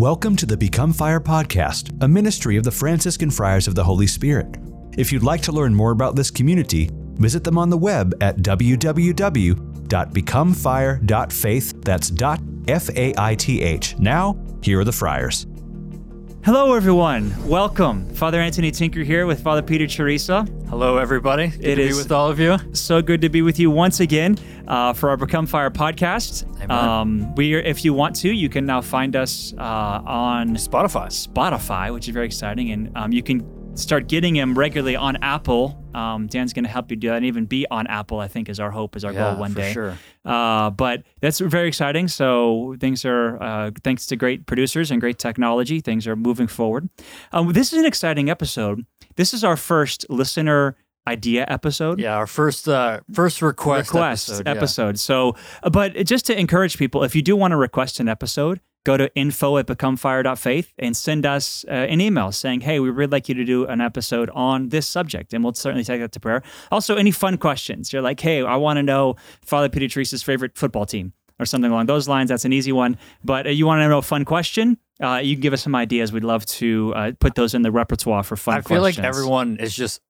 Welcome to the Become Fire podcast, a ministry of the Franciscan Friars of the Holy Spirit. If you'd like to learn more about this community, visit them on the web at www.becomefire.faith. That's dot F A I T H. Now, here are the friars. Hello, everyone. Welcome. Father Anthony Tinker here with Father Peter Teresa. Hello, everybody. Good It to is- be with all of you. So good to be with you once again uh, for our Become Fire podcast. Um, we, are, if you want to, you can now find us uh, on Spotify. Spotify, which is very exciting, and um, you can start getting them regularly on Apple. Um, Dan's going to help you do that, and even be on Apple. I think is our hope, is our Yeah, goal one day. sure. Uh, but that's very exciting. So things are, uh, thanks to great producers and great technology, things are moving forward. Um, this is an exciting episode. This is our first listener idea episode. Yeah, our first uh, first request, Request episode. yeah. So, but just to encourage people, if you do want to request an episode, go to info at becomefire.faith and send us uh, an email saying, hey, we would like you to do an episode on this subject. And we'll certainly take that to prayer. Also, any fun questions. You're like, hey, I want to know Father Peter Teresa's favorite football team or something along those lines. That's an easy one. But uh, you want to know a fun question? Uh, you can give us some ideas. We'd love to uh, put those in the repertoire for fun I feel questions. like everyone is just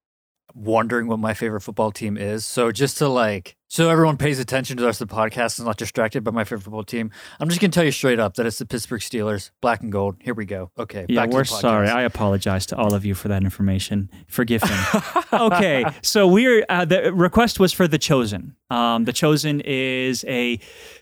wondering what my favorite football team is. So just to like, so everyone pays attention to the rest of the podcast and not distracted by my favorite football team. I'm just gonna tell you straight up that it's the Pittsburgh Steelers, black and gold. Here we go. Okay, Yeah, we're sorry. I apologize to all of you for that information. Forgive me. okay, so we're uh, the request was for The Chosen. Um, the Chosen is a,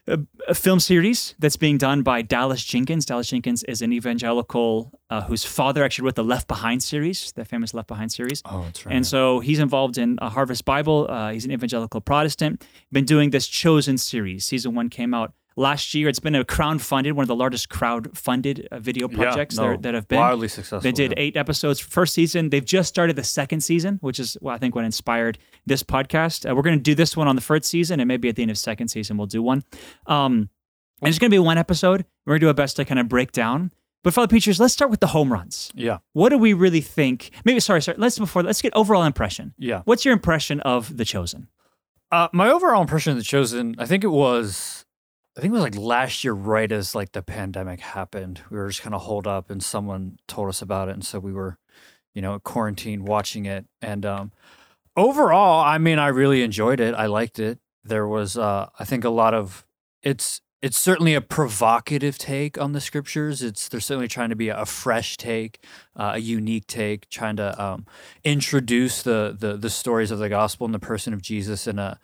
a, a film series that's being done by Dallas Jenkins. Dallas Jenkins is an evangelical uh, whose father actually wrote the Left Behind series, the famous Left Behind series. oh, that's right. And so he's involved in a Harvest Bible. Uh, he's an evangelical Protestant. Been doing this Chosen series. Season one came out last year. It's been a crowd-funded, one of the largest crowd-funded uh, video projects yeah, no, that, that have been. wildly successful. They did yeah. eight episodes first season. They've just started the second season, which is well, I think what inspired this podcast. Uh, we're going to do this one on the first season, and maybe at the end of second season we'll do one. Um, and it's going to be one episode. We're going to do our best to kind of break down. But Father Peaches, let's start with the home runs. Yeah, What do we really think? Maybe sorry, sorry. Let's before let's get overall impression. yeah. What's your impression of The Chosen? Uh, my overall impression of the chosen, I think it was, I think it was like last year, right as like the pandemic happened. We were just kind of holed up, and someone told us about it, and so we were, you know, quarantined watching it. And um, overall, I mean, I really enjoyed it. I liked it. There was, uh, I think, a lot of it's. It's certainly a provocative take on the scriptures. It's they're certainly trying to be a fresh take, uh, a unique take, trying to um, introduce the, the the stories of the gospel and the person of Jesus in a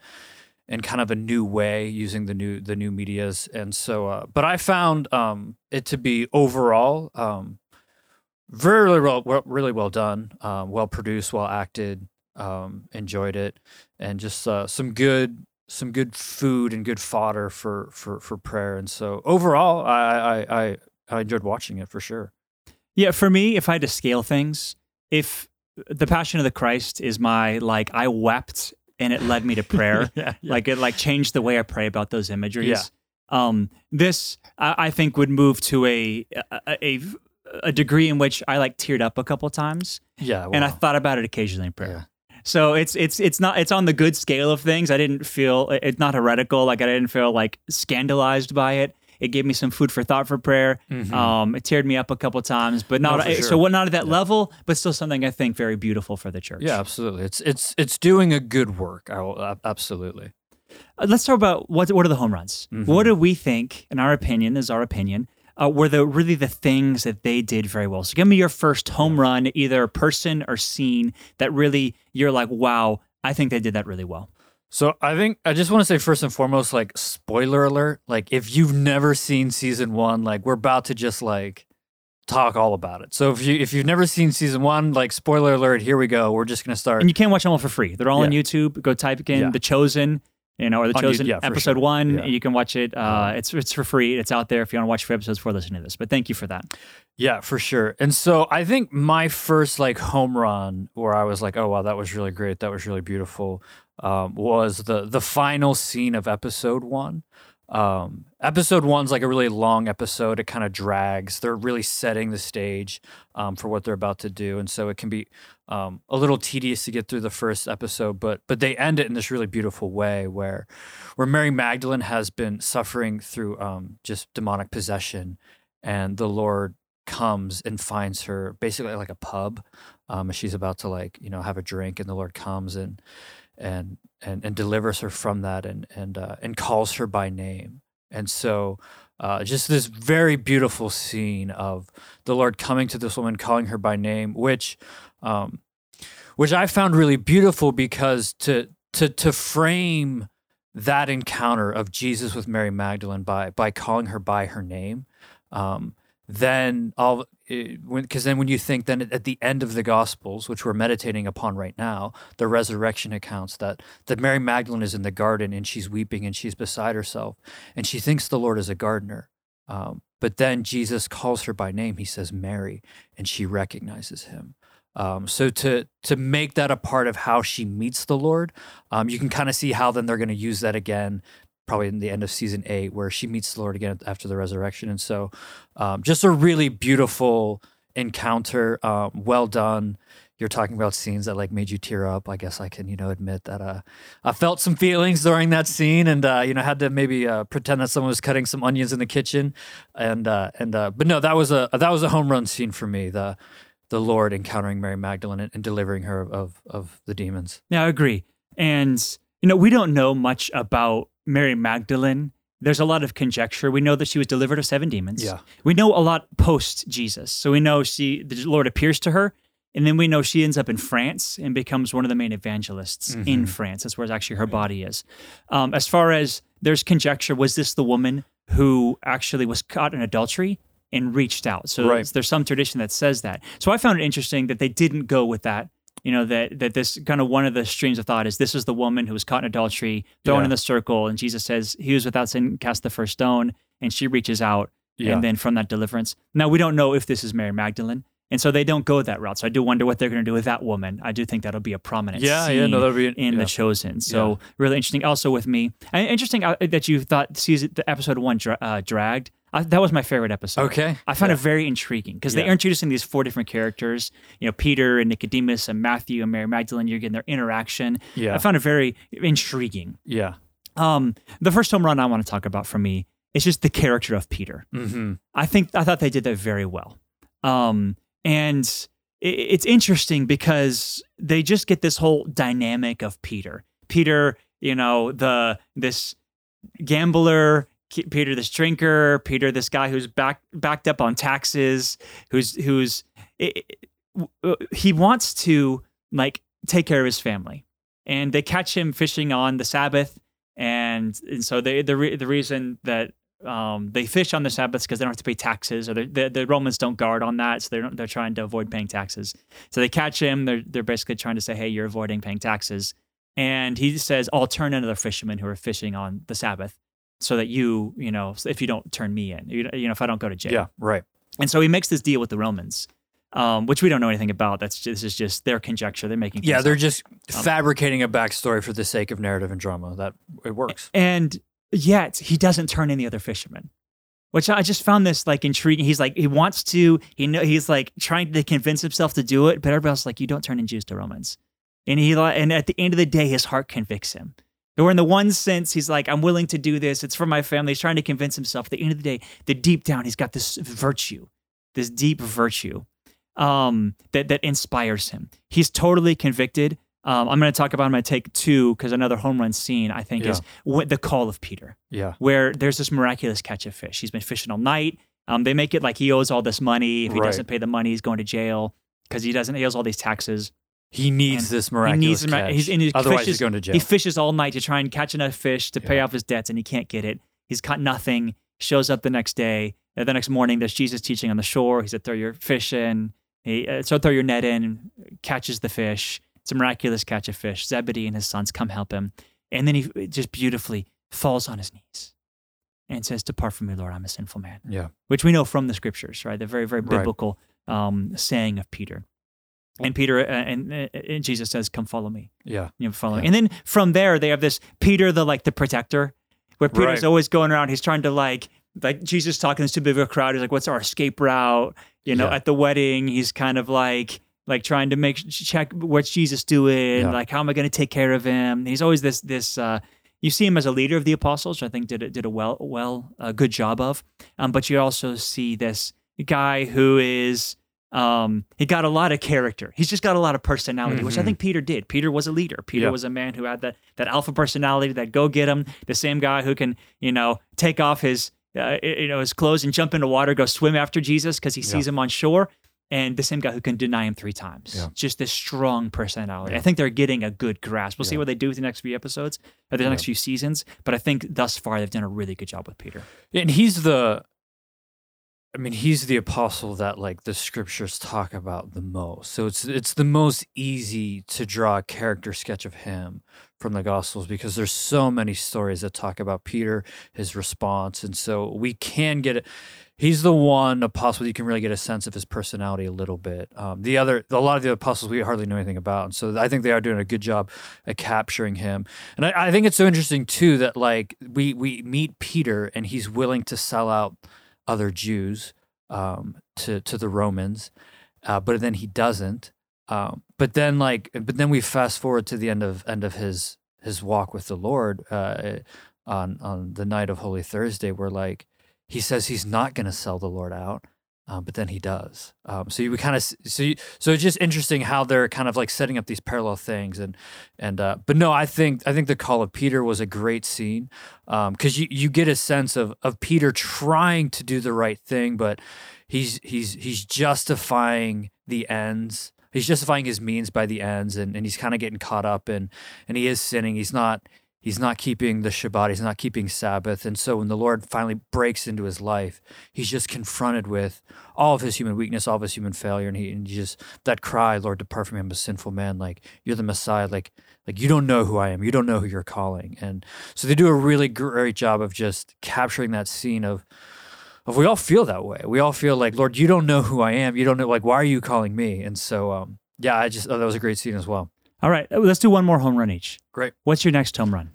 in kind of a new way using the new the new medias. And so uh, but i found um it to be overall um very really well, well really well done um well produced well acted um enjoyed it. And just uh, some good some good food and good fodder for for for prayer. And so overall i i i, I enjoyed watching it for sure. Yeah, for me, if I had to scale things, if the Passion of the Christ is my like, I wept and it led me to prayer. yeah, like it like changed the way I pray about those imageries. Yeah. Um, this I, I think would move to a, a a a degree in which I like teared up a couple times, yeah and I thought about it occasionally in prayer. Yeah. So it's it's it's not it's on the good scale of things. I didn't feel it's not heretical. Like I didn't feel like scandalized by it. It gave me some food for thought for prayer. Um, it teared me up a couple times, but not Mm-hmm. No, for so sure. what not at that level, but still something I think very beautiful for the church. yeah absolutely it's it's it's doing a good work I will, ab- absolutely Uh, let's talk about what what are the home runs? Mm-hmm. What do we think, in our opinion, is our opinion, uh, were the really the things that they did very well? So give me your first home run, either person or scene that really you're like, wow, I think they did that really well. So I think I just want to say first and foremost, like spoiler alert, like if you've never seen season one, like we're about to just like talk all about it. So if you if you've never seen season one, like spoiler alert, here we go. We're just gonna start. And you can watch them all for free. They're all on YouTube. Go type in Yeah. The Chosen, you know, or The Chosen yeah, episode sure. one. Yeah. You can watch it. Uh, it's it's for free. It's out there if you want to watch four episodes before listening to this. But thank you for that. Yeah, for sure. And so I think my first like home run where I was like, oh wow, that was really great. That was really beautiful. Um, was the the final scene of episode one. Um, episode one's like a really long episode. It kind of drags. They're really setting the stage um, for what they're about to do, and so it can be um, a little tedious to get through the first episode. But but they end it in this really beautiful way where where Mary Magdalene has been suffering through um, just demonic possession, and the Lord comes and finds her basically like a pub. Um, she's about to like you know have a drink, and the Lord comes and and and and delivers her from that, and and uh, and calls her by name. And so, uh, just this very beautiful scene of the Lord coming to this woman, calling her by name, which, um, which I found really beautiful because to to to frame that encounter of Jesus with Mary Magdalene by by calling her by her name, um, then all because then when you think then at the end of the Gospels, which we're meditating upon right now, the resurrection accounts that that Mary Magdalene is in the garden and she's weeping and she's beside herself and she thinks the Lord is a gardener. Um, but then Jesus calls her by name. He says Mary, and she recognizes him. Um, so to to make that a part of how she meets the Lord, um, you can kind of see how then they're going to use that again, probably in the end of season eight, where she meets the Lord again after the resurrection. And so, um, just a really beautiful encounter, um, well done. You're talking about scenes that like made you tear up. I guess I can you know admit that uh, I felt some feelings during that scene, and uh, you know had to maybe uh, pretend that someone was cutting some onions in the kitchen, and uh, and uh, but no, that was a that was a home run scene for me. The the Lord encountering Mary Magdalene and, and delivering her of of the demons. Yeah, I agree. And you know, we don't know much about Mary Magdalene. There's a lot of conjecture. We know that she was delivered of seven demons. Yeah. We know a lot post Jesus. So we know she the Lord appears to her, and then we know she ends up in France and becomes one of the main evangelists Mm-hmm. in France. That's where actually her body is. Um, as far as there's conjecture, was this the woman who actually was caught in adultery and reached out? So Right. there's some tradition that says that. So I found it interesting that they didn't go with that. You know that that this kind of one of the streams of thought is this is the woman who was caught in adultery, thrown Yeah. in the circle, and Jesus says he was without sin, cast the first stone, and she reaches out, Yeah. and then from that deliverance. Now we don't know if this is Mary Magdalene, and so they don't go that route. So I do wonder what they're going to do with that woman. I do think that'll be a prominent Yeah, yeah, no, that'd be in yeah. the chosen. So really interesting. Also with me, and interesting uh, that you thought season the episode one dra- uh, dragged. I, that was my favorite episode. Okay. I found it very intriguing because Yeah. they're introducing these four different characters, you know, Peter and Nicodemus and Matthew and Mary Magdalene. You're getting their interaction. Yeah. I found it very intriguing. Yeah. Um, the first home run I want to talk about for me is just the character of Peter. Mm-hmm. I think I thought they did that very well. Um, and it, it's interesting because they just get this whole dynamic of Peter. Peter, you know, the this gambler, Peter this drinker, Peter this guy who's back backed up on taxes, who's who's it, it- he wants to like take care of his family. And they catch him fishing on the Sabbath and, and so they the re, the reason that um, they fish on the Sabbath because they don't have to pay taxes, or the, the, the Romans don't guard on that, so they're they're trying to avoid paying taxes. So they catch him. They're they're basically trying to say, "Hey, you're avoiding paying taxes," and he says, "I'll turn into the fishermen who are fishing on the Sabbath, so that you, you know, if you don't turn me in, you, you know, if I don't go to jail." Yeah. Right. And so he makes this deal with the Romans, um, which we don't know anything about. That's just, this is just their conjecture. They're making Yeah, they're up. just fabricating a backstory for the sake of narrative and drama. That it works. and yet he doesn't turn in the other fishermen which i just found this like intriguing he's like he wants to he know he's like trying to convince himself to do it but everybody else is like you don't turn in jews to romans and he and at the end of the day his heart convicts him or in the one sense he's like i'm willing to do this it's for my family he's trying to convince himself at the end of the day the deep down he's got this virtue this deep virtue um, that that inspires him he's totally convicted um, i'm going to talk about i take two because another home run scene i think is wh- the call of peter Yeah. where there's this miraculous catch of fish. He's been fishing all night. Um, they make it like he owes all this money. If he Right. doesn't pay the money, he's going to jail because he doesn't. He owes all these taxes. He needs And this he miraculous needs. catch. He's, and he Otherwise, fishes, he's going to jail. He fishes all night to try and catch enough fish to pay off his debts, and he can't get it. He's caught nothing. Shows up the next day. Uh, the next morning, there's Jesus teaching on the shore. He said, "Throw your fish in." He uh, so throw your net in. Catches the fish. It's a miraculous catch of fish. Zebedee and his sons come help him, and then he just beautifully falls on his knees and says, "Depart from me, Lord. I'm a sinful man." yeah. which we know from the scriptures, right? The very, very Right. biblical um, saying of Peter. And Peter uh, and, uh, and Jesus says, "Come follow me." Yeah. You know, follow me. And then from there, they have this Peter, the like the protector, where Peter's Right. always going around. He's trying to like like Jesus talking to this big of a crowd. He's like, "What's our escape route?" You know, Yeah. at the wedding, he's kind of like like trying to make check what's Jesus doing, Yeah. like how am I going to take care of him? He's always this this uh, you see him as a leader of the apostles, which I think did a, did a well well a good job of. Um, but you also see this guy who is um, he got a lot of character. He's just got a lot of personality, mm-hmm. which I mm-hmm. think Peter did. Peter was a leader. Peter was a man who had that that alpha personality, that go get him, the same guy who can you know take off his uh, you know his clothes and jump into water, go swim after Jesus because he sees him on shore and the same guy who can deny him three times. Yeah. Just this strong personality. I think they're getting a good grasp. We'll see what they do with the next few episodes or the next few seasons. But I think thus far they've done a really good job with Peter. And he's the I mean, he's the apostle that like the scriptures talk about the most. So it's it's the most easy to draw a character sketch of him from the gospels because there's so many stories that talk about Peter, his response, and so we can get it he's the one apostle you can really get a sense of his personality a little bit. Um, the other, a lot of the apostles we hardly know anything about, and so I think they are doing a good job at capturing him. And I, I think it's so interesting too that like we we meet Peter and he's willing to sell out other Jews um, to to the Romans, uh, but then he doesn't. Um, but then like, but then we fast forward to the end of end of his his walk with the Lord uh, on on the night of Holy Thursday, where like he says he's not going to sell the Lord out, um, but then he does. Um, so you kind of so so it's just interesting how they're kind of like setting up these parallel things and and uh, but no, I think I think the call of Peter was a great scene because um, you you get a sense of of Peter trying to do the right thing, but he's he's he's justifying the ends. He's justifying his means by the ends, and, and he's kind of getting caught up in, and he is sinning. He's not he's not keeping the Shabbat, he's not keeping Sabbath. And so when the Lord finally breaks into his life, he's just confronted with all of his human weakness, all of his human failure. And he, and he just, that cry, Lord, depart from me, I'm a sinful man. Like, you're the Messiah. Like, like you don't know who I am. You don't know who you're calling. And so they do a really great job of just capturing that scene of, of we all feel that way. We all feel like, Lord, you don't know who I am. You don't know, like, why are you calling me? And so, um, yeah, I just, oh, that was a great scene as well. All right, let's do one more home run each. Great. What's your next home run?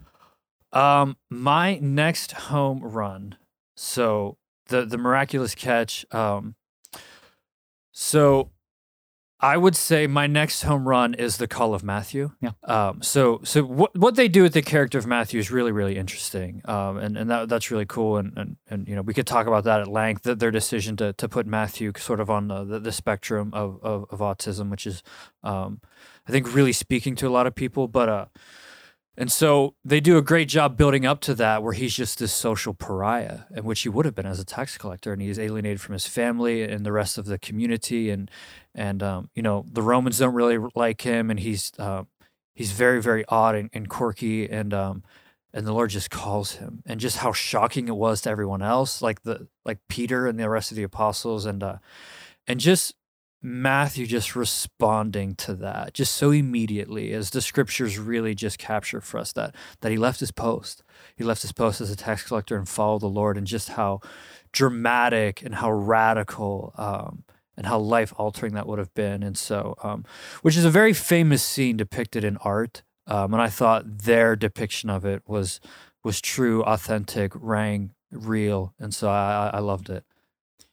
Um, my next home run. So the the miraculous catch. Um, so I would say my next home run is the call of Matthew. Yeah. Um, so so what what they do with the character of Matthew is really really interesting. Um, and and that that's really cool. And and and you know we could talk about that at length. Their decision to to put Matthew sort of on the the, the spectrum of, of, of autism, which is um, I think really speaking to a lot of people. But uh, and so they do a great job building up to that, where he's just this social pariah, in which he would have been as a tax collector, and he's alienated from his family and the rest of the community, and and um, you know the Romans don't really like him, and he's uh, he's very very odd and, and quirky, and um, and the Lord just calls him, and just how shocking it was to everyone else, like the like Peter and the rest of the apostles, and uh, and just Matthew just responding to that just so immediately as the scriptures really just capture for us that that he left his post. He left his post as a tax collector and followed the Lord and just how dramatic and how radical um, and how life altering that would have been. And so, um, which is a very famous scene depicted in art. Um, and I thought their depiction of it was was true, authentic, rang real, and so I, I loved it.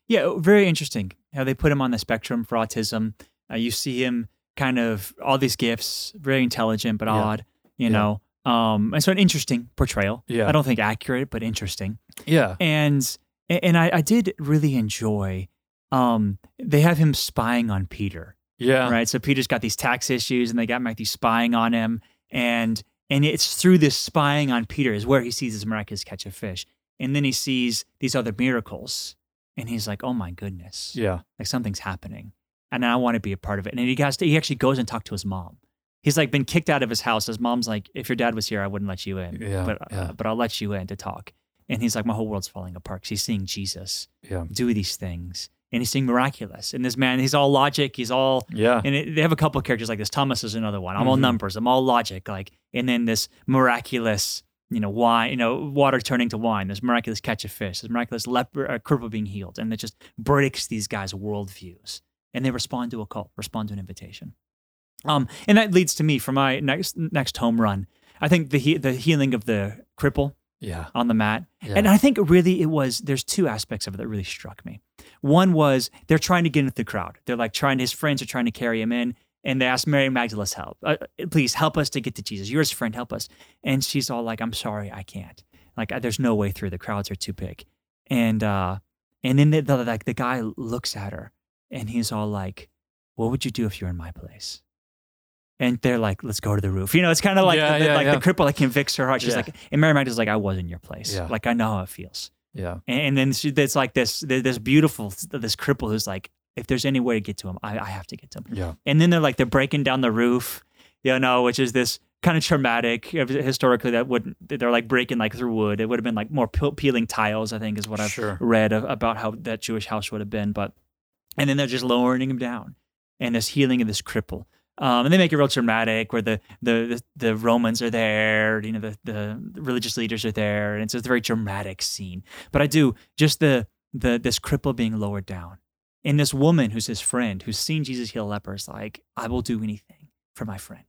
Yeah, very interesting how they put him on the spectrum for autism. Uh, you see him kind of all these gifts, very intelligent but yeah. odd, you yeah. know. Um, and so an interesting portrayal. Yeah, I don't think accurate, but interesting. Yeah, and and I, I did really enjoy. Um, they have him spying on Peter. Yeah, right. So Peter's got these tax issues, and they got Matthew spying on him, and and it's through this spying on Peter is where he sees his miraculous catch of fish, and then he sees these other miracles and he's like, "Oh my goodness, yeah, like something's happening, and I want to be a part of it." And he has to, he actually goes and talks to his mom. He's like been kicked out of his house. His mom's like, "If your dad was here, I wouldn't let you in, yeah, but yeah. Uh, but I'll let you in to talk." And he's like, "My whole world's falling apart." Cause he's seeing Jesus yeah. do these things, and he's seeing miraculous. And this man, he's all logic. He's all yeah. And it, they have a couple of characters like this. Thomas is another one. I'm mm-hmm. all numbers. I'm all logic. Like, and then this miraculous you know, wine, you know, water turning to wine, this miraculous catch of fish, this miraculous leper, uh, cripple being healed. And it just breaks these guys' worldviews. And they respond to a call, respond to an invitation. Um, and that leads to me for my next next home run. I think the he- the healing of the cripple yeah. on the mat. Yeah. And I think really it was there's two aspects of it that really struck me. One was they're trying to get into the crowd. They're like trying his friends are trying to carry him in and they ask Mary Magdalene's help. Uh, please help us to get to Jesus. You're his friend, help us. And she's all like, I'm sorry, I can't. Like, uh, there's no way through. The crowds are too big. And uh, and then the, the like the guy looks at her, and he's all like, "What would you do if you were in my place?" And they're like, "Let's go to the roof." You know, it's kind of like Yeah, the, yeah, like yeah. the cripple like convicts her heart. She's like, and Mary Magdalene's like, "I was in your place. Like I know how it feels." Yeah. And, and then she, it's like this this beautiful this cripple who's like, "If there's any way to get to him, I, I have to get to him." Yeah. and then they're like they're breaking down the roof, you know, which is this kind of traumatic. Historically, that wouldn't they're like breaking like through wood. It would have been like more peel- peeling tiles, I think, is what I've Sure. read of, about how that Jewish house would have been. But and then they're just lowering him down, and this healing of this cripple. Um, and they make it real dramatic, where the, the the the Romans are there, you know, the the religious leaders are there, and it's a very dramatic scene. But I do just the the this cripple being lowered down, and this woman who's his friend, who's seen Jesus heal lepers, like I will do anything for my friend.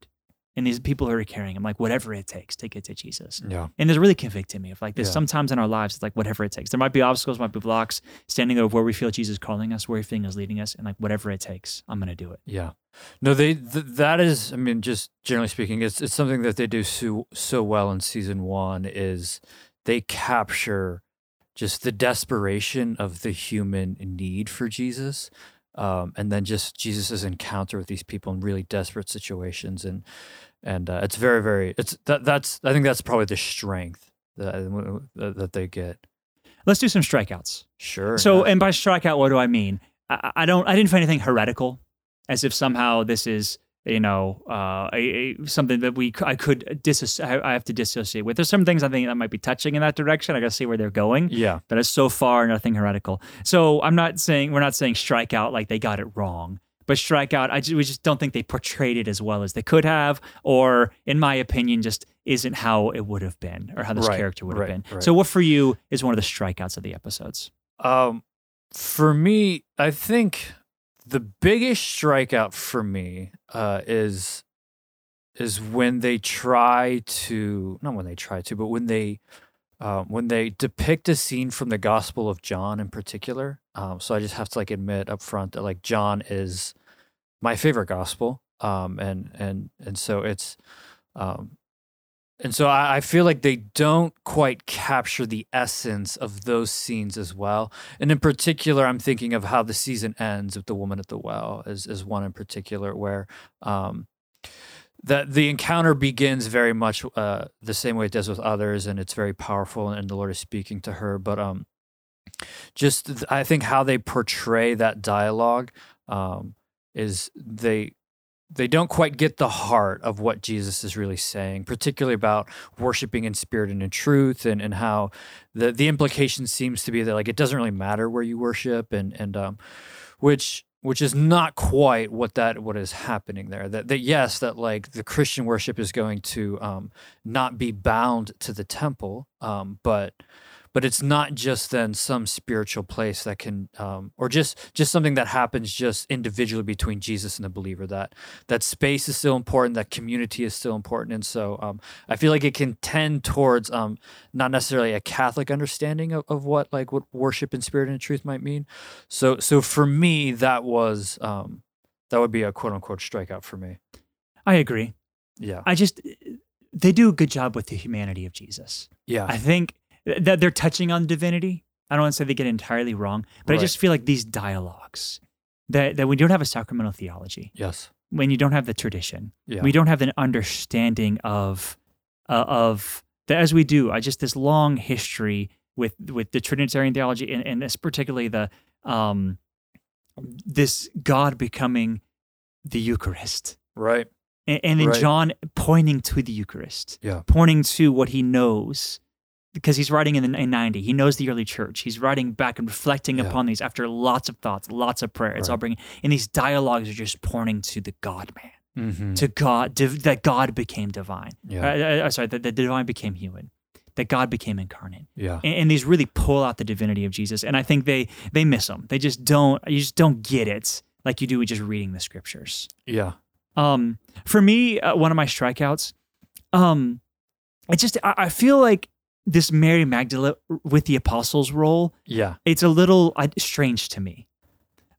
And these people who are carrying him, like whatever it takes to get to Jesus. Yeah. And it's really convicting me of like this. Yeah. Sometimes in our lives, it's like whatever it takes. There might be obstacles, might be blocks, standing over where we feel Jesus calling us, where we feel is leading us, and like whatever it takes, I'm gonna do it. Yeah. No, they th- that is. I mean, just generally speaking, it's it's something that they do so so well in season one. Is they capture just the desperation of the human need for Jesus, um, and then just Jesus's encounter with these people in really desperate situations, and and uh, it's very very. It's that that's I think that's probably the strength that that, that they get. Let's do some strikeouts. Sure. So, yeah. and by strikeout, what do I mean? I, I don't. I didn't find anything heretical, as if somehow this is you know uh, a, a, something that we I could dis I have to dissociate with. There's some things I think that might be touching in that direction. I got to see where they're going. yeah. But it's so far nothing heretical. So I'm not saying we're not saying strike out like they got it wrong. But strike out. I just, we just don't think they portrayed it as well as they could have, or in my opinion, just isn't how it would have been, or how this Right, character would have been. right. So, what for you is one of the strikeouts of the episodes? Um, for me, I think the biggest strikeout for me uh, is is when they try to not when they try to, but when they um, when they depict a scene from the Gospel of John in particular. Um, so I just have to like admit up front that like John is my favorite gospel, um, and and and so it's. Um, and so I, I feel like they don't quite capture the essence of those scenes as well. And in particular, I'm thinking of how the season ends with the woman at the well is is one in particular where um, that the encounter begins very much uh, the same way it does with others, and it's very powerful, and the Lord is speaking to her. But um, just I think how they portray that dialogue um, is they they don't quite get the heart of what Jesus is really saying, particularly about worshiping in spirit and in truth, and, and how the the implication seems to be that like it doesn't really matter where you worship, and and um, which which is not quite what that what is happening there. That that yes, that like the Christian worship is going to um, not be bound to the temple, um, but but it's not just then some spiritual place that can um, or just just something that happens just individually between jesus and the believer that that space is still important that community is still important. And so um, i feel like it can tend towards um, not necessarily a catholic understanding of, of what like what worship in spirit and truth might mean. So so for me that was um, that would be a quote unquote strikeout for me. I agree. yeah. I just they do a good job with the humanity of Jesus. yeah. I think that they're touching on divinity. I don't want to say they get entirely wrong, but I just feel like these dialogues that that when you don't have a sacramental theology, yes when you don't have the tradition, yeah we don't have an understanding of uh, of that as we do. I just this long history with with the Trinitarian theology and, and this particularly the um this God becoming the Eucharist. right And, and then Right. John pointing to the Eucharist, Yeah. pointing to what he knows, because he's writing in the in 90. He knows the early church. He's writing back and reflecting Yeah. upon these after lots of thoughts, lots of prayer. It's all Right. bringing, and these dialogues are just pointing to the God man, mm-hmm. to God, div, that God became divine. yeah Uh, uh, sorry, that the divine became human, that God became incarnate. yeah And, and these really pull out the divinity of Jesus. And I think they they miss them. They just don't. You just don't get it like you do with just reading the scriptures. yeah Um, for me, uh, one of my strikeouts, um, it just I, I feel like this Mary Magdalene with the apostles role. yeah It's a little uh, strange to me.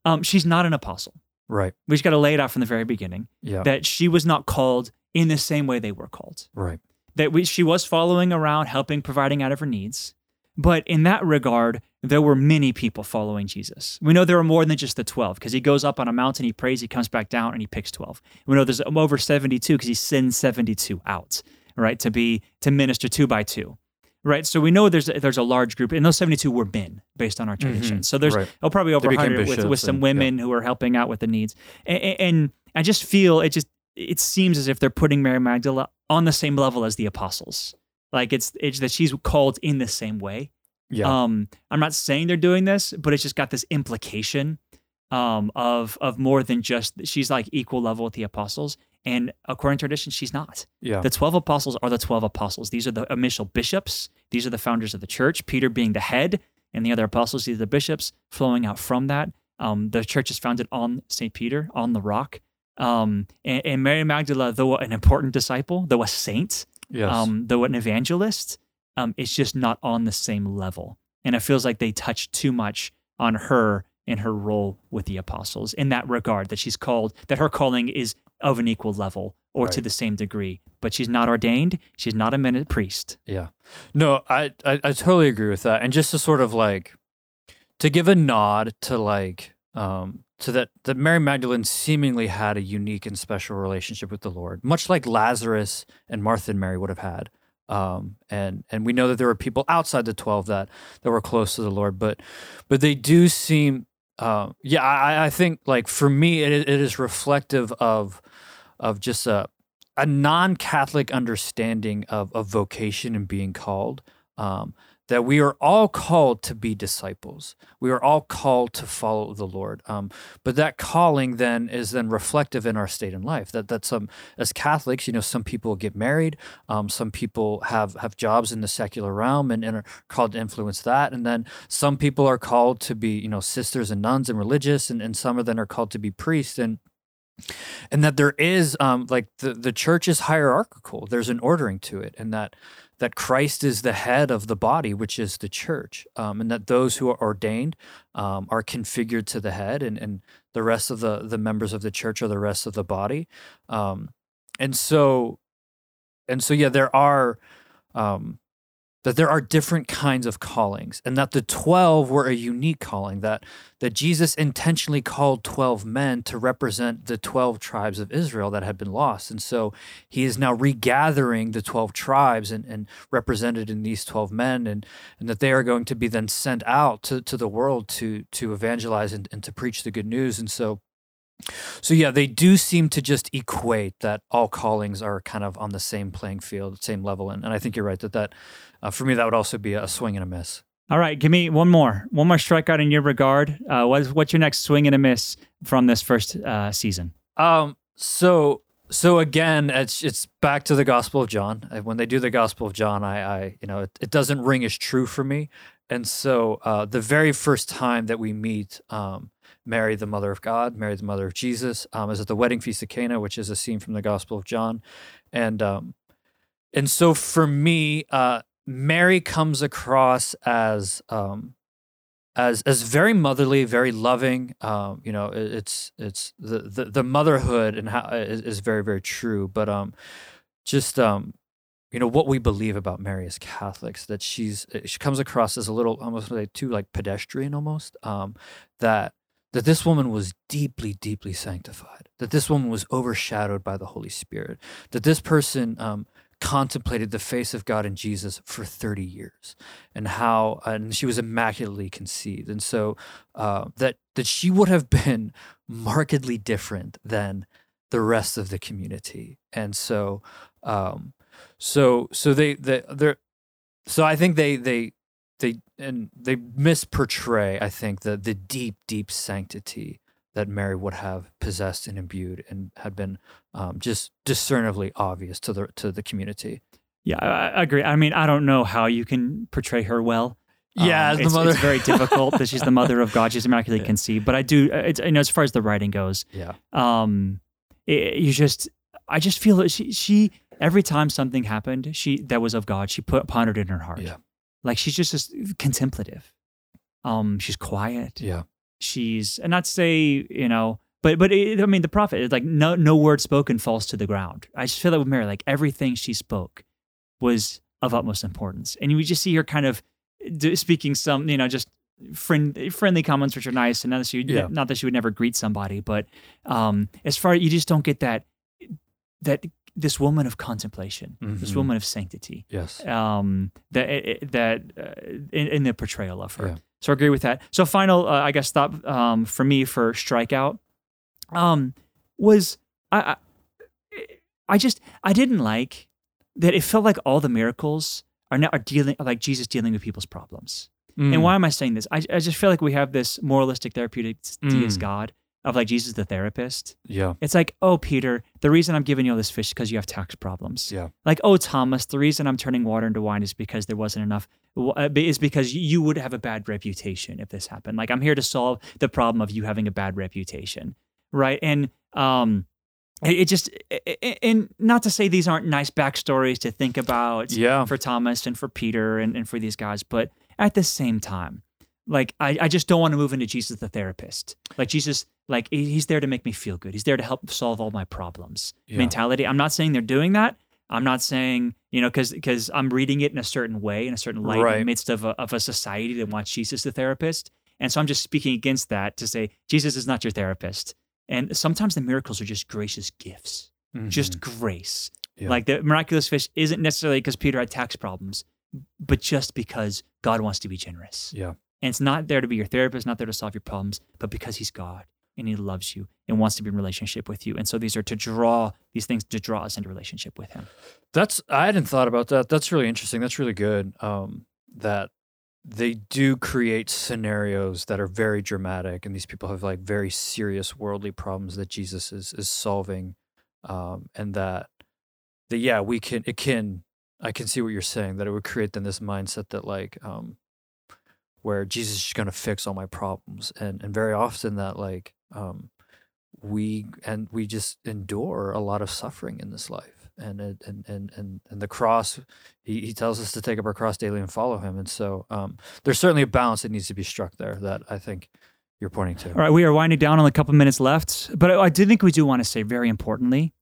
Um, she's not an apostle. Right. We just got to lay it out from the very beginning Yeah. that she was not called in the same way they were called. right. That we, she was following around, helping, providing out of her needs. But in that regard, there were many people following Jesus. We know there were more than just the 12 because he goes up on a mountain, he prays, he comes back down, and he picks 12. We know there's over 72 because he sends 72 out, right, to be to minister two by two. Right, so we know there's there's a large group, and those 72 were men based on our tradition. Mhm, So there's right. oh, probably over 100 with, with some and- women who are helping out with the needs. And, and I just feel it just it seems as if they're putting Mary Magdalene on the same level as the apostles. Like it's it's that she's called in the same way. Yeah. Um, I'm not saying they're doing this, but it's just got this implication um, of of more than just she's like equal level with the apostles. And according to tradition, she's not. yeah. The 12 apostles are the 12 apostles. These are the initial bishops. These are the founders of the church, Peter being the head, and the other apostles, these are the bishops flowing out from that. Um, the church is founded on St. Peter, on the rock. Um, and, and Mary Magdalene, though an important disciple, though a saint, yes. um, though an evangelist, um, it's just not on the same level. And it feels like they touch too much on her and her role with the apostles in that regard, that she's called, that her calling is of an equal level or to the same degree. But she's not ordained, she's not a minute priest. Yeah. No, I, I I totally agree with that. And just to sort of like to give a nod to like um to that that Mary Magdalene seemingly had a unique and special relationship with the Lord, much like Lazarus and Martha and Mary would have had. Um and and we know that there were people outside the 12 that that were close to the Lord, but but they do seem uh, yeah, I, I think like for me it, it is reflective of of just a a non-Catholic understanding of, of vocation and being called. Um, that we are all called to be disciples. We are all called to follow the Lord. Um, but that calling then is then reflective in our state in life. That that some as Catholics, you know, some people get married, um, some people have have jobs in the secular realm and, and are called to influence that. And then some people are called to be, you know, sisters and nuns and religious, and, and some of them are called to be priests. And and that there is um like the the church is hierarchical. There's an ordering to it and that that Christ is the head of the body which is the church um and that those who are ordained um are configured to the head and and the rest of the the members of the church are the rest of the body um and so and so yeah there are um that there are different kinds of callings and that the 12 were a unique calling that that Jesus intentionally called 12 men to represent the 12 tribes of Israel that had been lost. And so he is now regathering the 12 tribes and, and represented in these 12 men, and, and that they are going to be then sent out to, to the world to, to evangelize and, and to preach the good news. And so, so yeah, they do seem to just equate that all callings are kind of on the same playing field, same level. And, and I think you're right that that, uh, for me, that would also be a swing and a miss. All right, give me one more, one more strikeout in your regard. Uh, what's what's your next swing and a miss from this first uh, season? Um. So so again, it's it's back to the Gospel of John. Uh, When they do the Gospel of John, I I you know it, it doesn't ring as true for me. And so uh, the very first time that we meet um, Mary, the mother of God, Mary, the mother of Jesus, um, is at the wedding feast of Cana, which is a scene from the Gospel of John, and um, and so for me, uh, Mary comes across as um, as as very motherly, very loving. Um, you know, it, it's it's the, the the motherhood and how is, is very very true. But um, just um, you know what we believe about Mary as Catholics that she's uh, she comes across as a little almost like too like pedestrian almost. Um, that that this woman was deeply deeply sanctified. That this woman was overshadowed by the Holy Spirit. That this person um contemplated the face of God and Jesus for 30 years and how and she was immaculately conceived and so uh, that that she would have been markedly different than the rest of the community and so um so so they they they're so I think they they they and they misportray I think the the deep deep sanctity that Mary would have possessed and imbued and had been um, just discernibly obvious to the to the community. Yeah, I, I agree. I mean, I don't know how you can portray her well. Yeah, Um, as the it's, mother- it's very difficult that she's the mother of God. She's immaculately Yeah. conceived. But I do, uh, it's, you know, as far as the writing goes, Yeah, um, it, you just, I just feel that she, she, every time something happened, she that was of God, she put pondered in her heart. Yeah. Like she's just, just contemplative. Um, she's quiet. yeah, She's, and not say, you know, but but it, I mean the prophet it's like no no word spoken falls to the ground. I just feel that with Mary, like everything she spoke was of utmost importance, and you just see her kind of speaking some you know just friend, friendly comments which are nice, and not that she Yeah. not that she would never greet somebody, but um, as far you just don't get that that this woman of contemplation, this Mhm. woman of sanctity, Yes. um, that that uh, in, in the portrayal of her. Yeah. So I agree with that. So final, uh, I guess, thought um, for me for strikeout um, was I, I I just I didn't like that it felt like all the miracles are now are dealing like Jesus dealing with people's problems. Mm. And why am I saying this? I, I just feel like we have this moralistic therapeutic deist Mm. God of like Jesus the therapist. Yeah. It's like, oh Peter, the reason I'm giving you all this fish is because you have tax problems Yeah. like oh thomas the reason i'm turning water into wine is because there wasn't enough uh, is because you would have a bad reputation if this happened like i'm here to solve the problem of you having a bad reputation right and um it, just and not to say these aren't nice backstories to think about Yeah. for thomas and for peter and, and for these guys but at the same time like I, I just don't want to move into jesus the therapist like jesus like he's there to make me feel good. He's there to help solve all my problems. Yeah. mentality i'm not saying they're doing that. I'm not saying you know because because i'm reading it in a certain way in a certain light in the midst of a, of a society that wants jesus the therapist. And so i'm just speaking against that to say jesus is not your therapist. And sometimes the miracles are just gracious gifts. Just grace. Mm-hmm. Yeah. like the miraculous fish isn't necessarily because peter had tax problems but just because god wants to be generous. Yeah. and it's not there to be your therapist, not there to solve your problems, but because he's God and he loves you and wants to be in relationship with you. And so these are to draw these things to draw us into relationship with him. That's I hadn't thought about that. That's really interesting. That's really good. Um, that they do create scenarios that are very dramatic, and these people have like very serious worldly problems that Jesus is is solving, um, and that that yeah, we can it can I can see what you're saying that it would create then this mindset that like um, where Jesus is gonna fix all my problems, and and very often that like um, we and we just endure a lot of suffering in this life and it, and and and and the cross he, he tells us to take up our cross daily and follow him and so um there's certainly a balance that needs to be struck there that i think you're pointing to All right, we are winding down on a couple minutes left, but I, I do think we do want to say very importantly,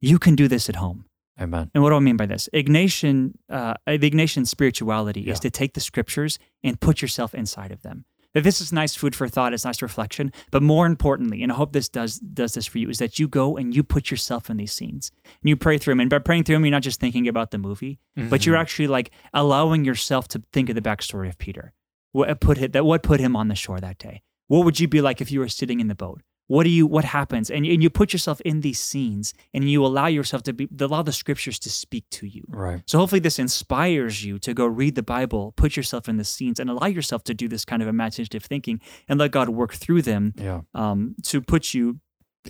you can do this at home. amen And what do I mean by this? Ignatian, uh, the Ignatian spirituality Yeah. is to take the scriptures and put yourself inside of them. That this is nice food for thought, it's nice reflection, but more importantly, and I hope this does does this for you, is that you go and you put yourself in these scenes and you pray through them. And by praying through them, you're not just thinking about the movie, but you're Mhm. actually like allowing yourself to think of the backstory of Peter. What put it, that what put him on the shore that day? What would you be like if you were sitting in the boat? What do you? What happens? And, and you put yourself in these scenes, and you allow yourself to be allow the scriptures to speak to you. right So hopefully this inspires you to go read the Bible, put yourself in the scenes, and allow yourself to do this kind of imaginative thinking, and let God work through them yeah um, to put you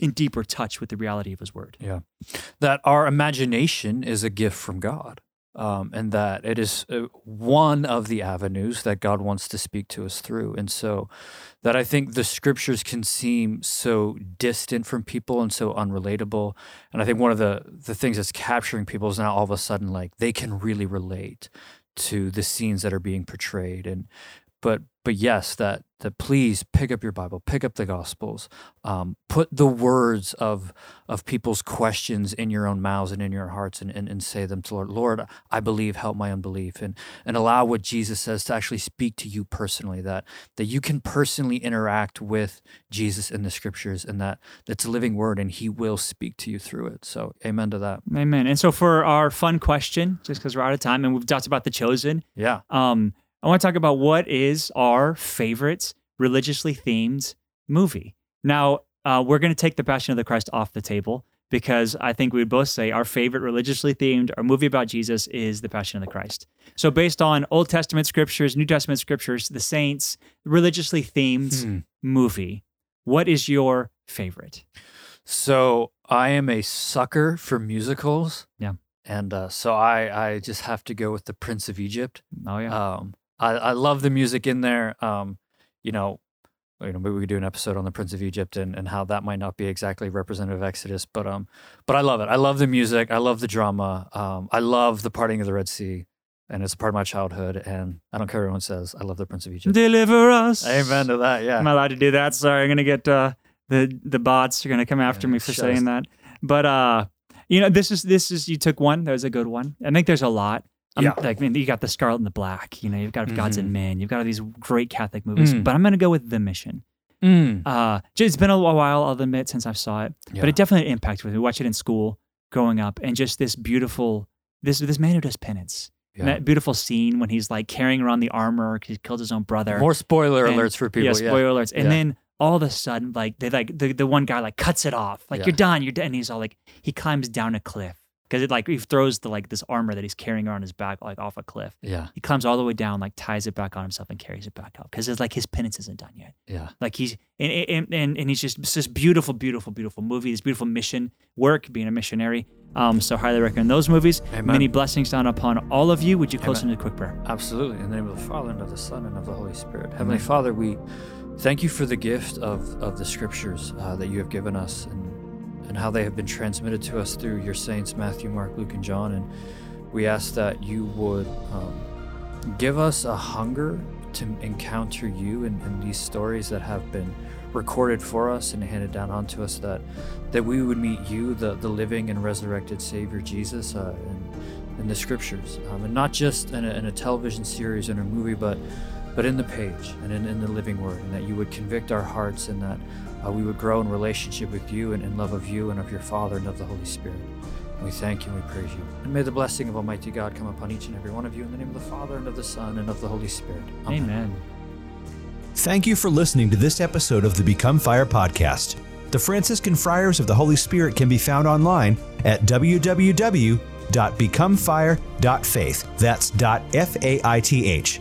in deeper touch with the reality of His Word. yeah that our imagination is a gift from god um, and that it is uh, one of the avenues that God wants to speak to us through. And so that I think the scriptures can seem so distant from people and so unrelatable. And I think one of the, the things that's capturing people is now all of a sudden like they can really relate to the scenes that are being portrayed. And but but yes, that that please pick up your Bible, pick up the Gospels, um, put the words of of people's questions in your own mouths and in your hearts, and, and and say them to Lord. Lord, I believe, help my unbelief, and and allow what Jesus says to actually speak to you personally. That that you can personally interact with Jesus in the Scriptures, and that that's a living Word, and He will speak to you through it. So, Amen to that. Amen. And so for our fun question, just because we're out of time, and we've talked about the chosen, Yeah. um, I want to talk about what is our favorite religiously themed movie. Now, uh, we're going to take the Passion of the Christ off the table because I think we would both say our favorite religiously themed or movie about Jesus is the Passion of the Christ. So, based on Old Testament scriptures, New Testament scriptures, the saints, religiously themed Hmm. movie, what is your favorite? So I am a sucker for musicals. Yeah. And uh, so I, I just have to go with the Prince of Egypt. Oh yeah, Um, I, I love the music in there. Um, you know, you know, maybe we could do an episode on the Prince of Egypt and, and how that might not be exactly representative of Exodus, but um, but I love it. I love the music. I love the drama. Um, I love the parting of the Red Sea, and it's a part of my childhood. And I don't care what everyone says. I love the Prince of Egypt. deliver us. Amen to that. Yeah. Am I allowed to do that? Sorry, I'm gonna get uh, the the bots are gonna come after Yeah, me for saying us- that. But uh, you know, this is this is you took one. That was a good one. I think there's a lot. I'm, Yeah. Like, I mean, you got the Scarlet and the Black. You know, you've got Gods Mhm. and Men. You've got all these great Catholic movies. Mm. But I'm gonna go with The Mission. Mm. Uh, it's been a while, I'll admit, since I saw it, Yeah. but it definitely impacted me. We watched it in school growing up, and just this beautiful, this this man who does penance. Yeah. That beautiful scene when he's like carrying around the armor because he killed his own brother. More spoiler And- alerts for people. yeah, spoiler alerts. And then all of a sudden, like they like the, the one guy like cuts it off. Like you're done, you're done. And he's all like he climbs down a cliff because it like he throws the like this armor that he's carrying around his back like off a cliff. Yeah. He climbs all the way down, like ties it back on himself and carries it back up because it's like his penance isn't done yet. Yeah. Like he's and and and, and he's just it's this beautiful, beautiful, beautiful movie. This beautiful mission work, being a missionary. Um, so highly recommend those movies. Amen. Many blessings down upon all of you. Would you close Amen. into a quick prayer? Absolutely. In the name of the Father, and of the Son, and of the Holy Spirit. Heavenly Father, we thank you for the gift of, of the scriptures uh, that you have given us and, and how they have been transmitted to us through your saints, Matthew, Mark, Luke, and John. And we ask that you would um, give us a hunger to encounter you in, in these stories that have been recorded for us and handed down onto us that that we would meet you the, the living and resurrected savior jesus uh, in, in the scriptures um, and not just in a, in a television series and a movie but but in the page and in, in the living word and that you would convict our hearts and that uh, we would grow in relationship with you and in love of you and of your father and of the holy spirit we thank you and we praise you and may the blessing of almighty god come upon each and every one of you in the name of the father and of the son and of the holy spirit Amen. Thank you for listening to this episode of the Become Fire podcast. The Franciscan Friars of the Holy Spirit can be found online at www.becomefire.faith. That's F A I T H.